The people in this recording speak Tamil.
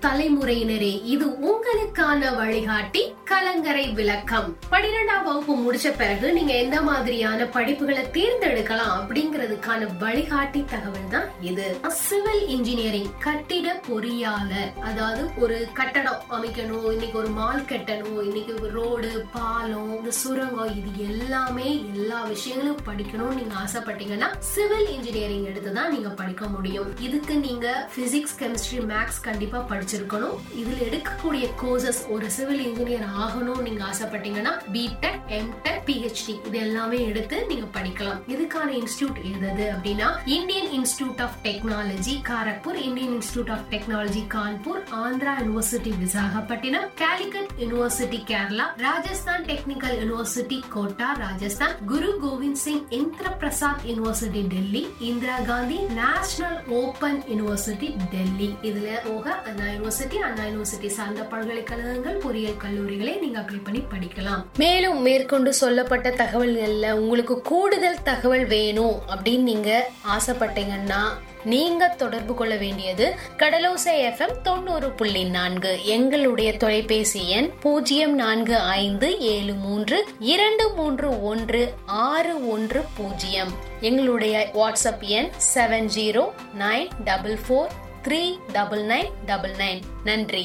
தலைமுறையினரே இது உங்களுக்கான வழிகாட்டி. கலங்கரை விளக்கம். பன்னிரெண்டாம் வகுப்பு முடிச்ச பிறகு நீங்க எந்த மாதிரியான படிப்புகளை தேர்ந்தெடுக்கலாம் அப்படிங்கிறதுக்கான வழிகாட்டி தகவல் தான் இது. சிவில் இன்ஜினியரிங் கட்டிட பொறியாளர். அதாவது ஒரு கட்டடம் அமைக்கணும் இன்னைக்கு ஒரு மால் கட்டணும் இன்னைக்கு ஒரு ரோடு பாலம் இந்த சுரங்கம் இது எல்லாமே எல்லா விஷயங்களும் படிக்கணும்னு நீங்க ஆசைப்பட்டீங்கன்னா சிவில் இன்ஜினியரிங் எடுத்து தான் நீங்க படிக்க முடியும். இதுக்கு நீங்க பிசிக்ஸ் கெமிஸ்ட்ரி மேக்ஸ் கண்டிப்பா படிச்சிருக்கணும். இதுல எடுக்கக்கூடிய கோர்சஸ் ஒரு சிவில் இன்ஜினியர் ஆகணும் நீங்க ஆசைப்பட்டீங்கன்னா பிடெக் எம்டெக் பிஹெச்டி இது எல்லாமே எடுத்து நீங்க படிக்கலாம். இதுக்கான இன்ஸ்டியூட் எது அப்படின்னா Indian institute of technology Kharagpur Indian institute of technology Kanpur Andhra university Visakhapatnam Calicut university Kerala Rajasthan technical university Kota Rajasthan Guru Gobind Singh Indra Prasad university Delhi Indira Gandhi national open university Delhi இதுல போக அண்ணா யூனிவர்சிட்டி அண்ணா யூனிவர்சிட்டி சார்ந்த பல்கலைக்கழகங்கள் பொறியியல் கல்லூரி கல்லூரிகளை நீங்க அப்ளை பண்ணி படிக்கலாம். மேலும் மேற்கொண்டு சொல்லப்பட்ட தகவல்கள்ல உங்களுக்கு கூடுதல் தகவல் வேணும் அப்படின்னு நீங்க ஆசைப்பட்டீங்கன்னா நீங்க தொடர்பு கொள்ள வேண்டியது கடலோசை எஃப்எம் தொண்ணூறு புள்ளி நான்கு. எங்களுடைய தொலைபேசி எண் பூஜ்ஜியம் நான்கு ஐந்து ஏழு மூன்று இரண்டு மூன்று ஒன்று ஆறு ஒன்று பூஜ்ஜியம். எங்களுடைய வாட்ஸ்அப் எண் seven zero nine double four three double nine double nine. நன்றி.